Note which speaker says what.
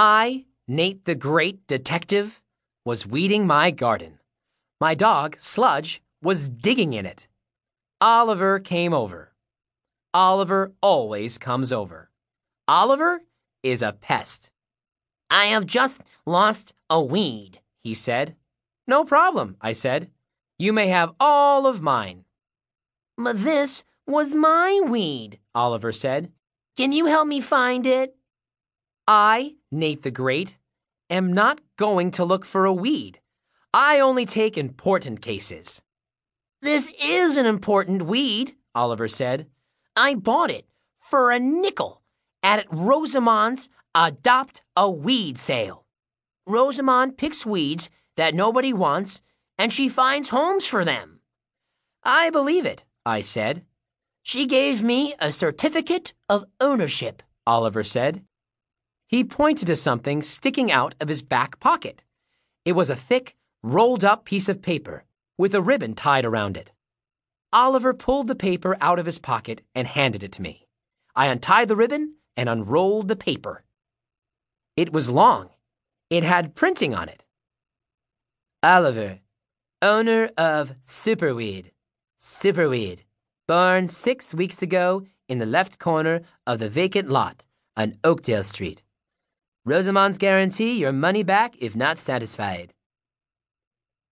Speaker 1: I, Nate the Great Detective, was weeding my garden. My dog, Sludge, was digging in it. Oliver came over. Oliver always comes over. Oliver is a pest.
Speaker 2: I have just lost a weed, he said.
Speaker 1: No problem, I said. You may have all of mine.
Speaker 2: But this was my weed, Oliver said. Can you help me find it?
Speaker 1: I, Nate the Great, am not going to look for a weed. I only take important cases.
Speaker 2: This is an important weed, Oliver said. I bought it for a nickel at Rosamond's Adopt a Weed sale. Rosamond picks weeds that nobody wants and she finds homes for them.
Speaker 1: I believe it, I said.
Speaker 2: She gave me a certificate of ownership, Oliver said.
Speaker 1: He pointed to something sticking out of his back pocket. It was a thick, rolled up piece of paper with a ribbon tied around it. Oliver pulled the paper out of his pocket and handed it to me. I untied the ribbon and unrolled the paper. It was long. It had printing on it. Oliver, owner of Superweed. Superweed, born six weeks ago in the left corner of the vacant lot on Oakdale Street. Rosamond's guarantee your money back if not satisfied.